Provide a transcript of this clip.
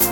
Bye.